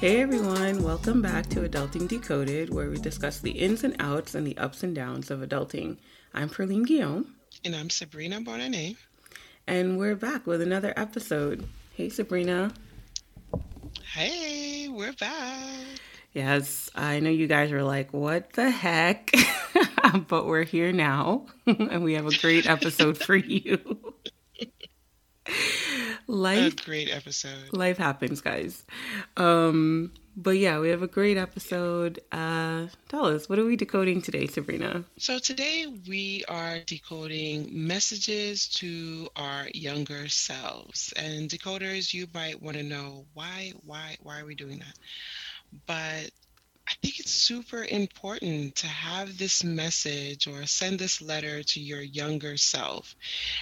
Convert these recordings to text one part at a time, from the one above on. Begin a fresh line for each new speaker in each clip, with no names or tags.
Hey everyone, welcome back to Adulting Decoded, where we discuss the ins and outs and the ups and downs of adulting. I'm Perline Guillaume.
And I'm Sabrina Bonane.
And we're back with another episode. Hey Sabrina.
Hey, we're back.
Yes, I know you guys are like, what the heck? but we're here now, and we have a great episode for you.
life? A great episode.
Life happens guys. Um but yeah we have a great episode. Uh tell us what are we decoding today sabrina?
So today we are decoding messages to our younger selves. And decoders you might want to know why why why are we doing that? But I think it's super important to have this message or send this letter to your younger self.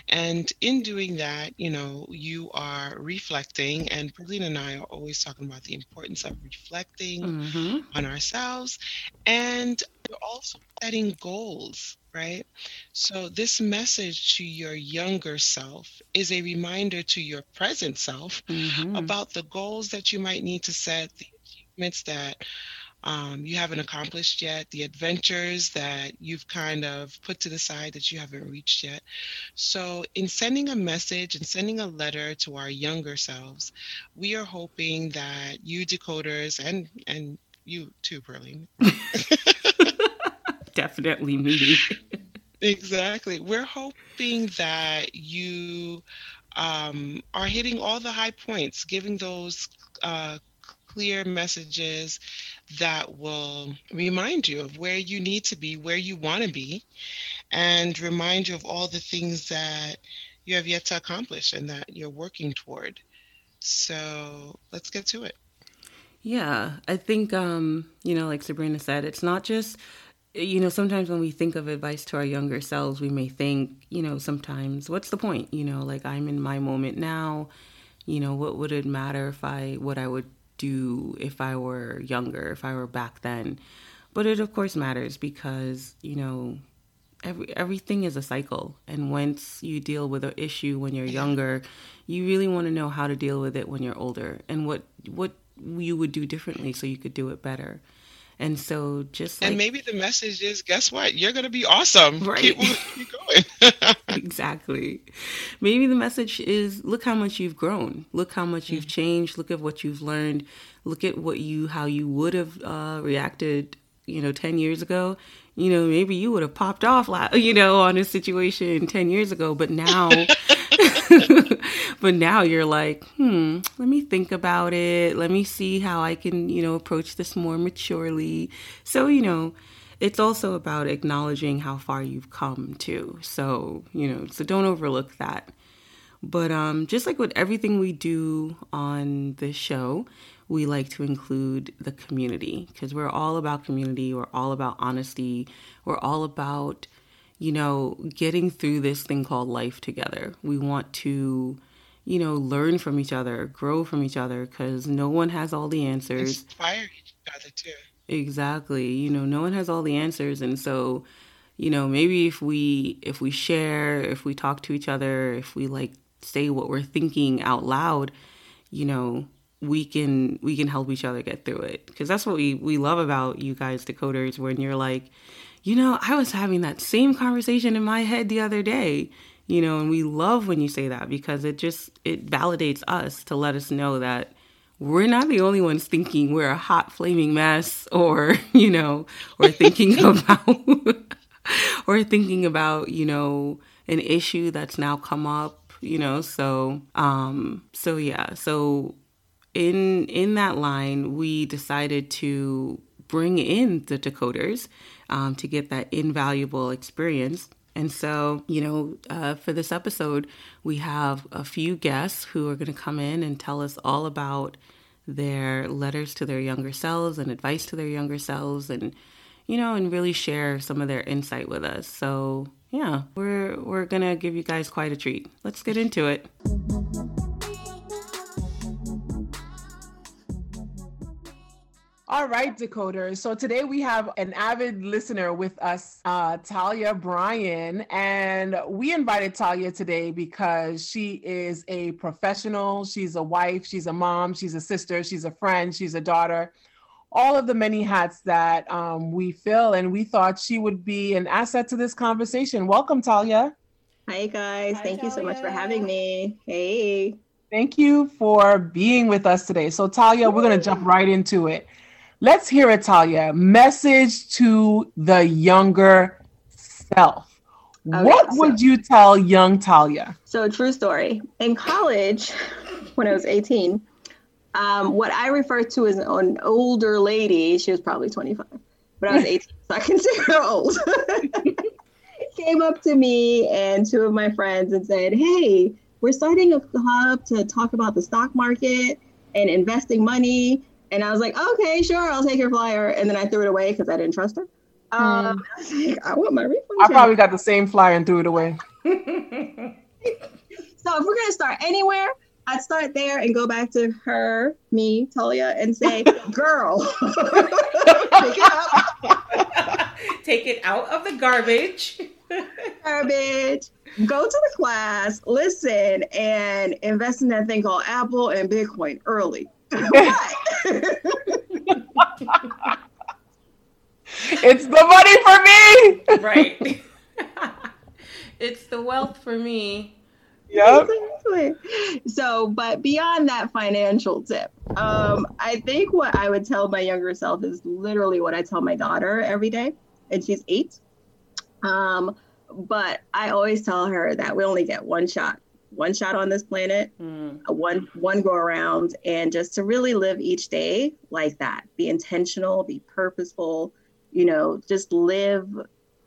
And in doing that, you know, you are reflecting, and Perlene and I are always talking about the importance of reflecting mm-hmm. on ourselves. And you're also setting goals, right? So, this message to your younger self is a reminder to your present self mm-hmm. about the goals that you might need to set, the achievements that um, you haven't accomplished yet, the adventures that you've kind of put to the side that you haven't reached yet. So, in sending a message and sending a letter to our younger selves, we are hoping that you decoders and and you too, Perlene.
Definitely me.
exactly. We're hoping that you um, are hitting all the high points, giving those uh, clear messages that will remind you of where you need to be, where you want to be, and remind you of all the things that you have yet to accomplish and that you're working toward. So let's get to it.
Yeah, I think, um, you know, like Sabrina said, it's not just, you know, sometimes when we think of advice to our younger selves, we may think, you know, sometimes, what's the point? You know, like I'm in my moment now. You know, what would it matter if I, what I would do if I were younger, if I were back then. But it of course matters because, you know, every everything is a cycle and once you deal with an issue when you're younger, you really want to know how to deal with it when you're older and what what you would do differently so you could do it better. And so just
like, And maybe the message is guess what? You're going to be awesome. Right. Keep, keep going.
exactly. Maybe the message is look how much you've grown. Look how much you've mm. changed. Look at what you've learned. Look at what you how you would have uh, reacted, you know, 10 years ago. You know, maybe you would have popped off, you know, on a situation 10 years ago, but now but now you're like, hmm, let me think about it. Let me see how I can, you know, approach this more maturely. So, you know, it's also about acknowledging how far you've come too. So, you know, so don't overlook that. But um, just like with everything we do on this show, we like to include the community because we're all about community. We're all about honesty. We're all about you know, getting through this thing called life together. We want to, you know, learn from each other, grow from each other, because no one has all the answers.
Inspire each other too.
Exactly. You know, no one has all the answers, and so, you know, maybe if we if we share, if we talk to each other, if we like say what we're thinking out loud, you know, we can we can help each other get through it. Because that's what we we love about you guys decoders when you're like you know, I was having that same conversation in my head the other day, you know, and we love when you say that because it just it validates us to let us know that we're not the only ones thinking we're a hot flaming mess or, you know, or thinking about or thinking about, you know, an issue that's now come up, you know, so um so yeah, so in in that line we decided to bring in the decoders um, to get that invaluable experience. And so, you know, uh, for this episode, we have a few guests who are going to come in and tell us all about their letters to their younger selves and advice to their younger selves and you know and really share some of their insight with us. So yeah we're we're gonna give you guys quite a treat. Let's get into it
All right, decoders. So today we have an avid listener with us, uh, Talia Bryan, and we invited Talia today because she is a professional. She's a wife, she's a mom, she's a sister, she's a friend, she's a daughter. All of the many hats that um, we fill, and we thought she would be an asset to this conversation. Welcome, Talia.
Hi, guys. Hi, Thank Talia. you so much for having me. Hey.
Thank you for being with us today. So, Talia, we're going to jump right into it. Let's hear it, Talia. Message to the younger self. Okay, what so, would you tell young Talia?
So, true story. In college, when I was 18, um, what I refer to as an older lady, she was probably 25, but I was 18, so I consider her old, came up to me and two of my friends and said, Hey, we're starting a club to talk about the stock market and investing money and I was like, okay, sure, I'll take your flyer. And then I threw it away because I didn't trust her. Um, I was like, I want my refund.
I probably got the same flyer and threw it away.
so if we're gonna start anywhere, I'd start there and go back to her, me, Talia, and say, girl,
take it out. take it out of the garbage.
garbage. Go to the class, listen, and invest in that thing called Apple and Bitcoin early.
It's the money
for me. right. it's the wealth for me.
Yep.
Exactly. So, but beyond that financial tip, um, I think what I would tell my younger self is literally what I tell my daughter every day, and she's eight. Um, but I always tell her that we only get one shot one shot on this planet, mm. one one go around, and just to really live each day like that. Be intentional, be purposeful. You know, just live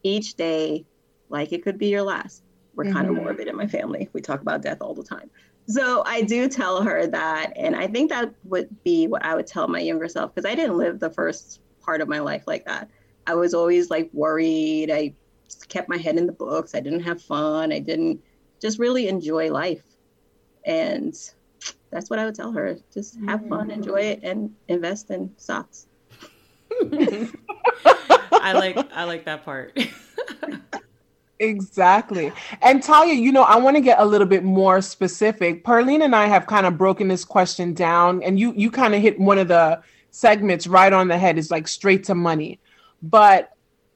each day like it could be your last. We're mm-hmm. kind of morbid in my family. We talk about death all the time. So I do tell her that, and I think that would be what I would tell my younger self because I didn't live the first part of my life like that. I was always like worried. I kept my head in the books. I didn't have fun. I didn't just really enjoy life. And that's what I would tell her. Just have fun, mm. enjoy it, and invest in stocks.
I like I like that part.
exactly. And Talia, you know, I want to get a little bit more specific. Perline and I have kind of broken this question down, and you you kind of hit one of the segments right on the head. Is like straight to money. But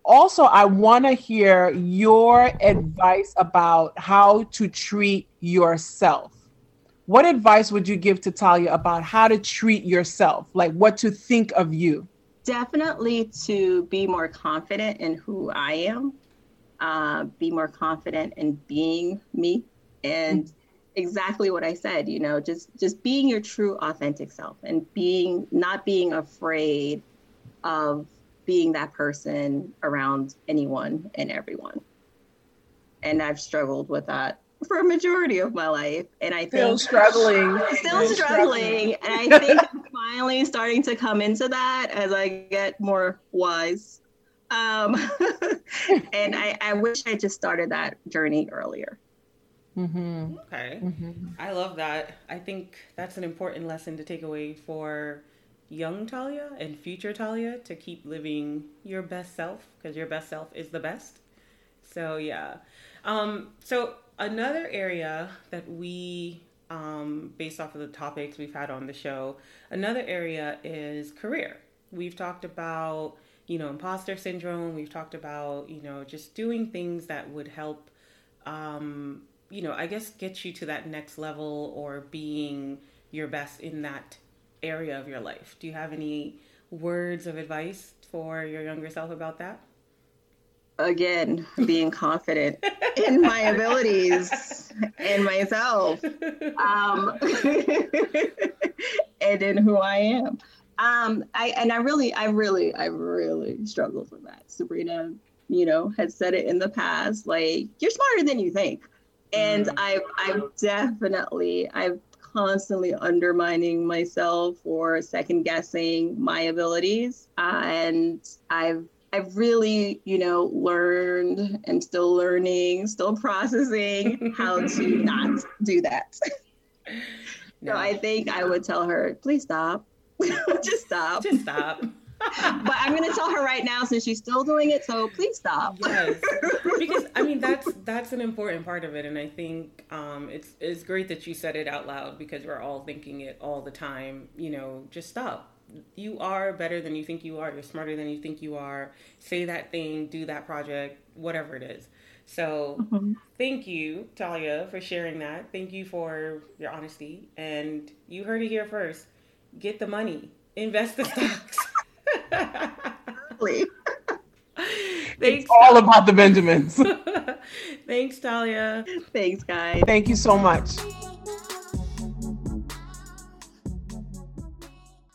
also i want to hear your advice about how to treat yourself. What advice would you give to talia about how to treat yourself? Like what to think of you?
Definitely to be more confident in who i am uh, be more confident in being me and exactly what i said you know just just being your true authentic self and being not being afraid of being that person around anyone and everyone. And I've struggled with that for a majority of my life. And I
still struggling.
Still struggling. And I think I'm finally starting to come into that as I get more wise. Um, and I, I wish I just started that journey earlier.
Mm-hmm. Okay. Mm-hmm. I love that. I think that's an important lesson to take away for young Talia and future Talia to keep living your best self because your best self is the best. So yeah. Um, so another area that we um, based off of the topics we've had on the show, another area is career. We've talked about, you know, imposter syndrome. We've talked about, you know, just doing things that would help, um, you know, I guess get you to that next level or being your best in that area of your life. Do you have any words of advice for your younger self about that?
Again, being confident in my abilities and myself, um, and in who I am. Um, I and I really, I really, I really struggled with that. Sabrina, you know, had said it in the past, like you're smarter than you think, and mm. I've, I've definitely, I've constantly undermining myself or second guessing my abilities. And I've I've really, you know, learned and still learning, still processing how to not do that. no. So I think I would tell her, please stop. just stop.
Just stop.
But I'm going to tell her right now since she's still doing it. So please stop.
Yes, because I mean that's that's an important part of it, and I think um, it's it's great that you said it out loud because we're all thinking it all the time. You know, just stop. You are better than you think you are. You're smarter than you think you are. Say that thing, do that project, whatever it is. So, mm-hmm. thank you, Talia, for sharing that. Thank you for your honesty. And you heard it here first. Get the money, invest the stocks.
Thanks, it's all about the Benjamins.
Thanks, Talia.
Thanks, guys.
Thank you so much.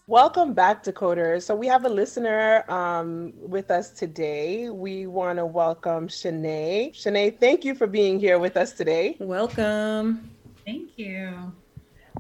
Welcome back, Decoders. So we have a listener um, with us today. We want to welcome Shanae. Shanae, thank you for being here with us today.
Welcome.
Thank you.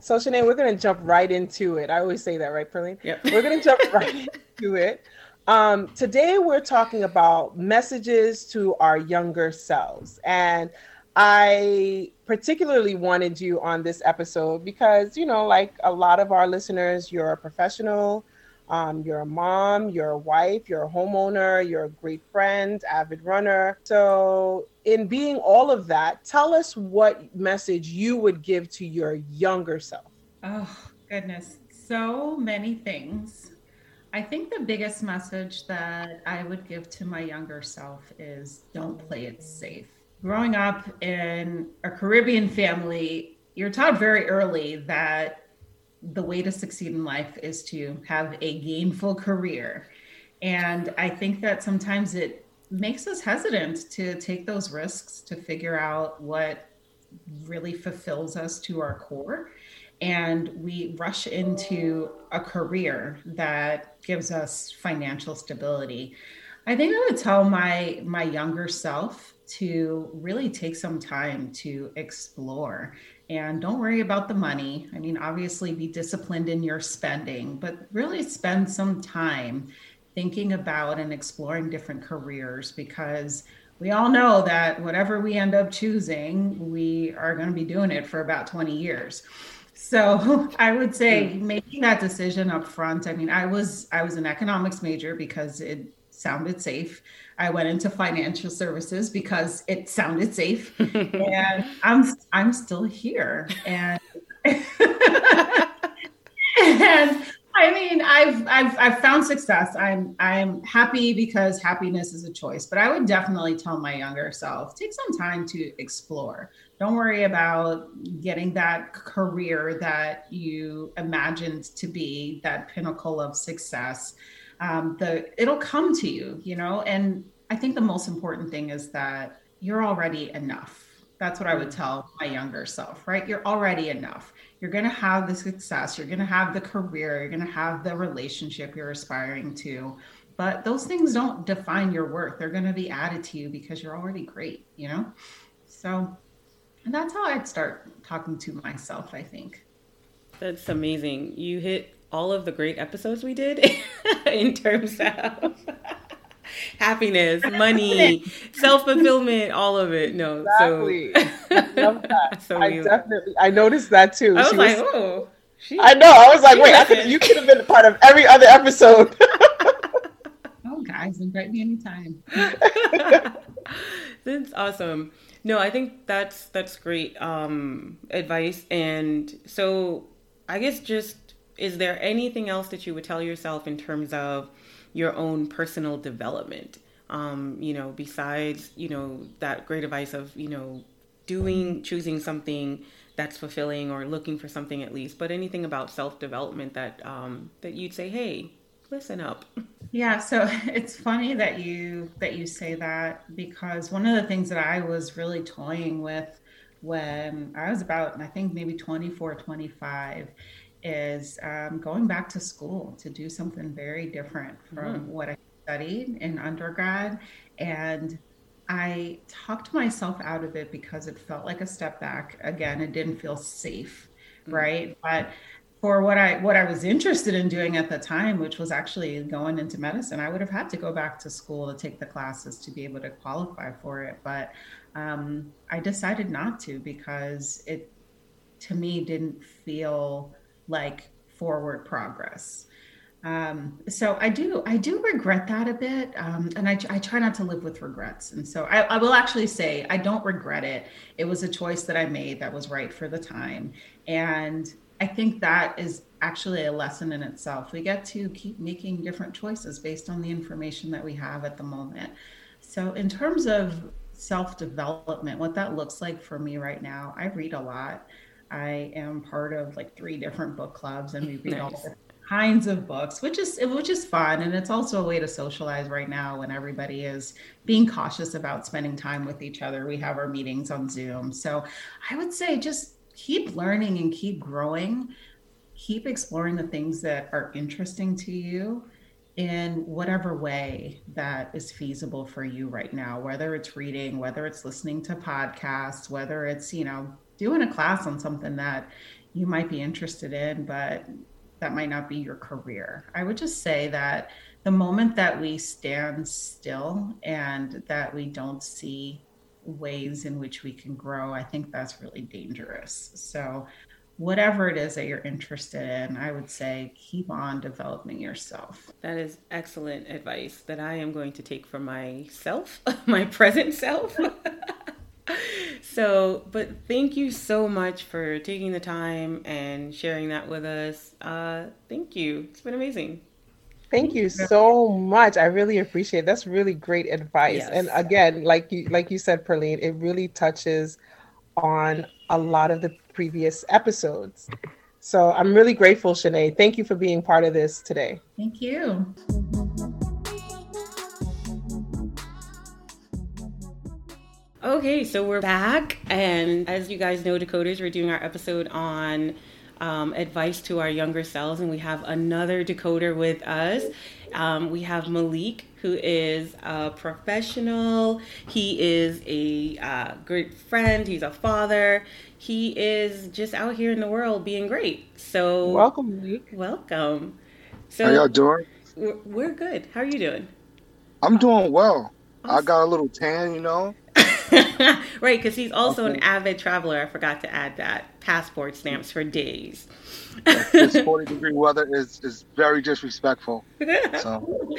So Shanae, we're going to jump right into it. I always say that, right, Perlene?
Yep.
We're going to jump right into it. Um, today we're talking about messages to our younger selves. And I particularly wanted you on this episode because, you know, like a lot of our listeners, you're a professional, um, you're a mom, you're a wife, you're a homeowner, you're a great friend, avid runner. So, in being all of that, tell us what message you would give to your younger self.
Oh, goodness. So many things. I think the biggest message that I would give to my younger self is don't play it safe growing up in a Caribbean family, you're taught very early that the way to succeed in life is to have a gainful career. And I think that sometimes it makes us hesitant to take those risks to figure out what really fulfills us to our core. And we rush into a career that gives us financial stability. I think I would tell my my younger self to really take some time to explore and don't worry about the money. I mean, obviously be disciplined in your spending, but really spend some time thinking about and exploring different careers because we all know that whatever we end up choosing, we are going to be doing it for about 20 years. So I would say making that decision up front. I mean, I was I was an economics major because it sounded safe. I went into financial services because it sounded safe, and I'm I'm still here, and and I mean I've I've I've found success. I'm I'm happy because happiness is a choice. But I would definitely tell my younger self take some time to explore. Don't worry about getting that career that you imagined to be that pinnacle of success um, the it'll come to you you know? And i think the most important thing is that you're already enough. That's what i would tell my younger self right? You're already enough. You're going to have the success. You're going to have the career. You're going to have the relationship you're aspiring to. But those things don't define your worth. They're going to be added to you because you're already great you know? So and that's how i'd start talking to myself i think.
That's amazing. You hit all of the great episodes we did in terms of happiness, money, self fulfillment, all of it. No,
exactly. so, so I definitely I noticed that too.
I was she like, was, oh.
She, I know. I was like, wait, I could, you could have been a part of every other episode.
oh, guys, invite me anytime.
that's awesome. No, I think that's that's great um, advice. And so, I guess just is there anything else that you would tell yourself in terms of your own personal development? Um, you know, besides, you know, that great advice of, you know, doing, choosing something that's fulfilling or looking for something at least, but anything about self development that, um, that you'd say, hey, listen up.
Yeah, so it's funny that you that you say that because one of the things that I was really toying with when I was about I think maybe 24 25 is um, going back to school to do something very different from mm. what I studied in undergrad. And I talked myself out of it because it felt like a step back. Again, it didn't feel safe, mm. right? But for what I what I was interested in doing at the time, which was actually going into medicine, I would have had to go back to school to take the classes to be able to qualify for it. But um, I decided not to because it to me didn't feel like forward progress. Um, so I do, I do regret that a bit, um, and I, I try not to live with regrets. And so I, I will actually say I don't regret it. It was a choice that I made that was right for the time, and I think that is actually a lesson in itself. We get to keep making different choices based on the information that we have at the moment. So in terms of self development, what that looks like for me right now, I read a lot. I am part of like three different book clubs, and we read nice. all kinds of books, which is which is fun, and it's also a way to socialize right now when everybody is being cautious about spending time with each other. We have our meetings on Zoom, so I would say just keep learning and keep growing, keep exploring the things that are interesting to you in whatever way that is feasible for you right now whether it's reading whether it's listening to podcasts whether it's you know doing a class on something that you might be interested in but that might not be your career. I would just say that the moment that we stand still and that we don't see ways in which we can grow, I think that's really dangerous. So, whatever it is that you're interested in, I would say keep on developing yourself.
That is excellent advice that I am going to take for myself, my present self. so, but thank you so much for taking the time and sharing that with us. Uh, thank you. It's been amazing.
Thank you so much. I really appreciate it. That's really great advice. Yes. And again, like you like you said, Perline, it really touches on a lot of the previous episodes. So I'm really grateful, Shanae. Thank you for being part of this today.
Thank you.
Okay, so we're back. And as you guys know, Decoders, we're doing our episode on um, advice to our younger selves. And we have another decoder with us. Um, we have Malik, who is a professional. He is a uh, great friend. He's a father. He is just out here in the world being great. So,
welcome, Malik.
Welcome.
So, how y'all doing?
We're, we're good. How are you doing?
I'm doing well. Awesome. I got a little tan, you know.
right, because he's also okay. an avid traveler. I forgot to add that. Passport stamps for days.
this 40 degree weather is, is very disrespectful. So.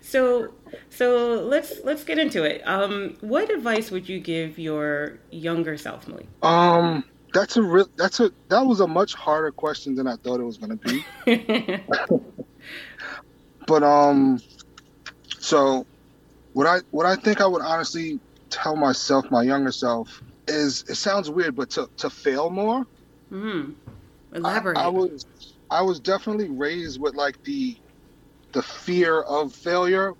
so so let's let's get into it. Um, what advice would you give your younger self, Malik?
Um, that's a real that's a that was a much harder question than I thought it was going to be. but um, so what I what I think I would honestly tell myself, my younger self, is it sounds weird, but to, to fail more.
Hmm. Elaborate. I,
I, was I was definitely raised with like the the fear of failure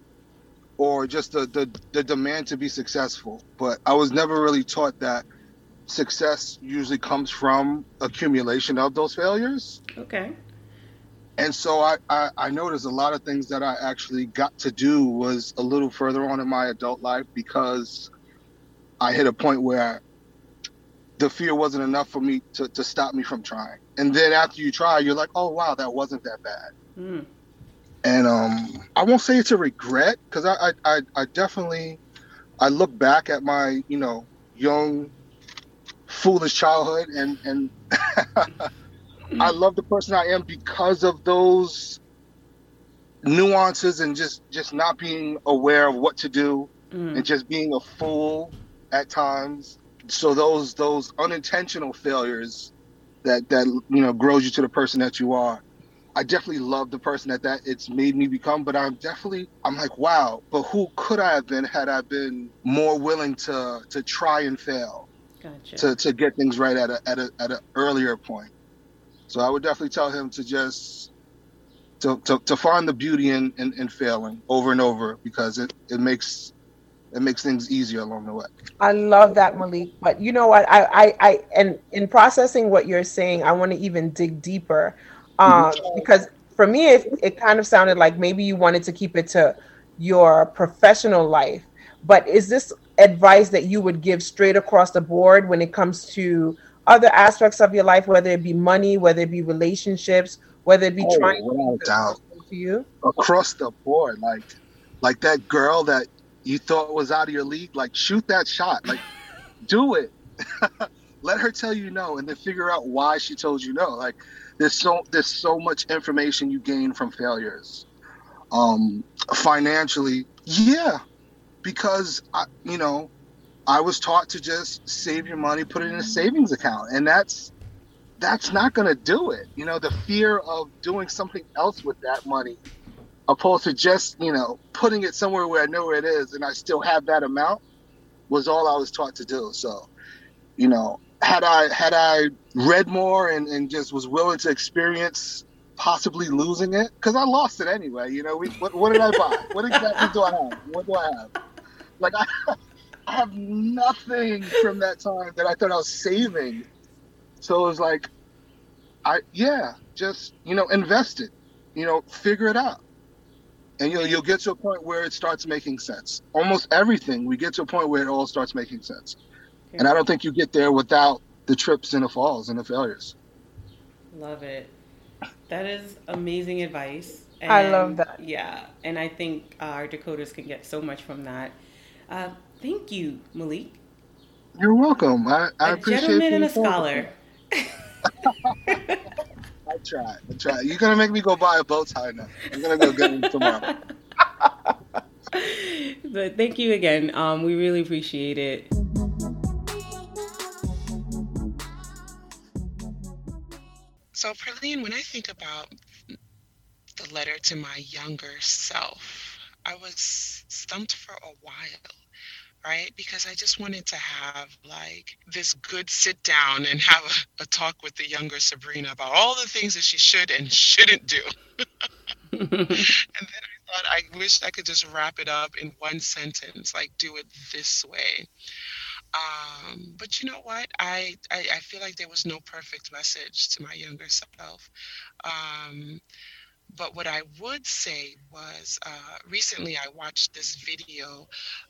or just the, the, the demand to be successful. But I was never really taught that success usually comes from accumulation of those failures.
Okay.
And so I, I, I noticed a lot of things that I actually got to do was a little further on in my adult life because I hit a point where the fear wasn't enough for me to, to stop me from trying. And then after you try, you're like, oh wow, that wasn't that bad. Mm. And um, I won't say it's a regret because I, I, I definitely I look back at my you know young foolish childhood and and I love the person I am because of those nuances and just just not being aware of what to do mm. and just being a fool at times. So those those unintentional failures that that you know grows you to the person that you are. I definitely love the person that that it's made me become, but I'm definitely I'm like wow, but who could I have been had I been more willing to to try and fail,
gotcha.
to to get things right at a at a at an earlier point. So I would definitely tell him to just to, to, to find the beauty in, in, in failing over and over because it, it makes it makes things easier along the way.
I love that, Malik. But you know what? I, I, I and in processing what you're saying, I want to even dig deeper, um, mm-hmm. because for me, it, it kind of sounded like maybe you wanted to keep it to your professional life. But is this advice that you would give straight across the board when it comes to other aspects of your life, whether it be money, whether it be relationships, whether it be oh, trying to
doubt. to you across the board, like like that girl that you thought was out of your league, like shoot that shot, like do it. let her tell you no and then figure out why she told you no. Like there's so there's so much information you gain from failures um financially. Yeah because I, you know i was taught to just save your money put it in a savings account and that's that's not going to do it. You know the fear of doing something else with that money opposed to just you know putting it somewhere where i know where it is and i still have that amount was all i was taught to do so you know had I had I read more and, and just was willing to experience possibly losing it because I lost it anyway. You know, we, what, what did I buy? what exactly do I have? What do I have? Like I, I have nothing from that time that I thought I was saving. So it was like, I yeah, just you know, invest it. You know, figure it out. And you know, you'll get to a point where it starts making sense. Almost everything, we get to a point where it all starts making sense. And I don't think you get there without the trips and the falls and the failures.
Love it. That is amazing advice.
And I love that.
Yeah. And I think uh, our decoders can get so much from that. Uh, thank you, Malik.
You're welcome. I, I
a
appreciate
gentleman and a scholar.
I try. I try. You're gonna make me go buy a bow tie now. I'm gonna go get one tomorrow.
but thank you again. Um, we really appreciate it.
So, Perline, when I think about the letter to my younger self, I was stumped for a while, right? Because I just wanted to have like this good sit down and have a, a talk with the younger Sabrina about all the things that she should and shouldn't do. and then I thought I wish I could just wrap it up in one sentence, like do it this way. Um, but you know what? I, I, I feel like there was no perfect message to my younger self. Um, but what I would say was uh, recently I watched this video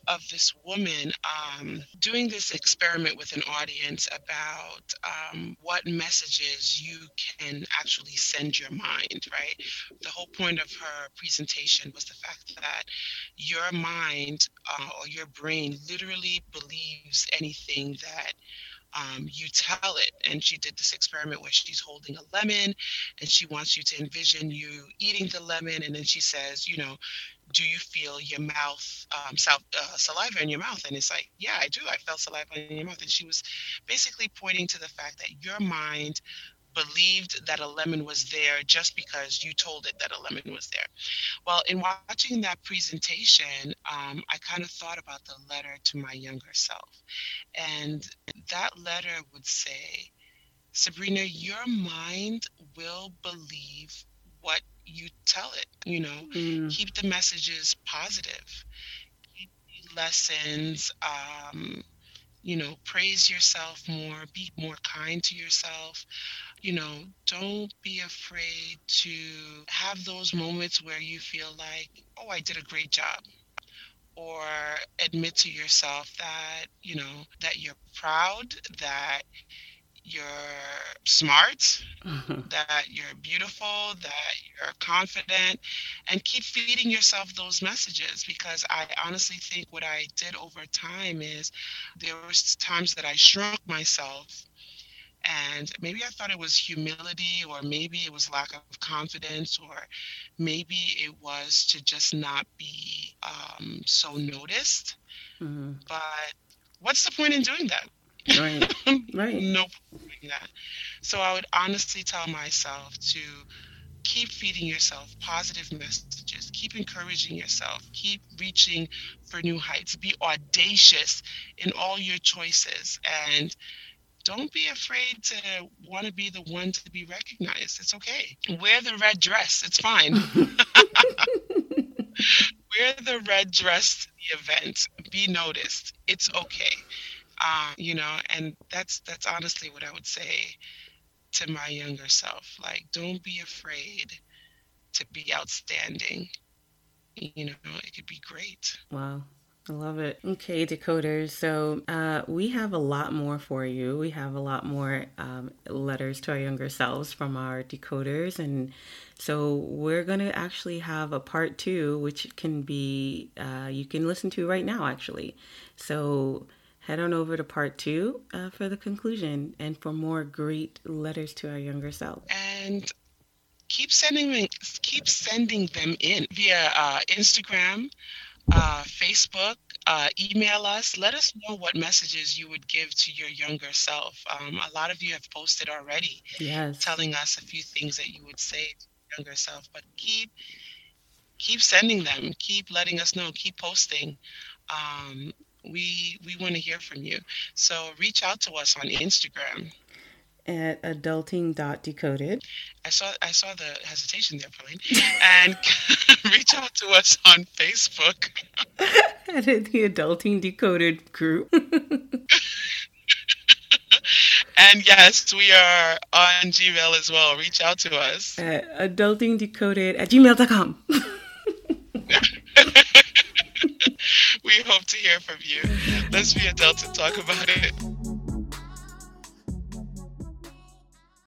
of this woman um, doing this experiment with an audience about um, what messages you can actually send your mind, right? The whole point of her presentation was the fact that your mind uh, or your brain literally believes anything that um, you tell it. And she did this experiment where she's holding a lemon and she wants you to envision you eating the lemon. And then she says, you know, do you feel your mouth, um, sal- uh, saliva in your mouth? And it's like, yeah, I do. I felt saliva in your mouth. And she was basically pointing to the fact that your mind believed that a lemon was there just because you told it that a lemon was there. Well, in watching that presentation, um, I kind of thought about the letter to my younger self. And that letter would say, Sabrina, your mind will believe what you tell it. You know, mm. keep the messages positive, keep the lessons. Um, you know, praise yourself more, be more kind to yourself. You know, don't be afraid to have those moments where you feel like, oh, I did a great job. Or admit to yourself that, you know, that you're proud, that you're smart, mm-hmm. that you're beautiful, that you're confident, and keep feeding yourself those messages because I honestly think what I did over time is there was times that I shrunk myself and maybe I thought it was humility, or maybe it was lack of confidence, or maybe it was to just not be um, so noticed. Mm-hmm. But what's the point in doing that?
Right. Right.
no that. So I would honestly tell myself to keep feeding yourself positive messages, keep encouraging yourself, keep reaching for new heights, be audacious in all your choices and don't be afraid to want to be the one to be recognized. It's okay. Wear the red dress. It's fine. Wear the red dress to the event. Be noticed. It's okay um, you know, and that's that's honestly what I would say to my younger self. Like, don't be afraid to be outstanding. You know, it could be great.
Wow. I love it. Okay, decoders. So uh, we have a lot more for you. We have a lot more um, letters to our younger selves from our decoders, and so we're going to actually have a part two, which can be uh, you can listen to right now, actually. So head on over to part two uh, for the conclusion and for more great letters to our younger self.
And keep sending them, keep sending them in via uh, Instagram, uh, Facebook, uh, email us. Let us know what messages you would give to your younger self. Um, a lot of you have posted already,
yes.
telling us a few things that you would say to your younger self. But keep keep sending them. Keep letting us know. Keep posting. Um, we we want to hear from you. So reach out to us on Instagram
at adulting.decoded.
I saw I saw the hesitation there, Pauline. And reach out to us on Facebook.
at the Adulting Decoded group.
and yes, we are on Gmail as well. Reach out to us.
At adultingdecoded at gmail.com.
we hope to hear from you. Let's be adults and talk about it.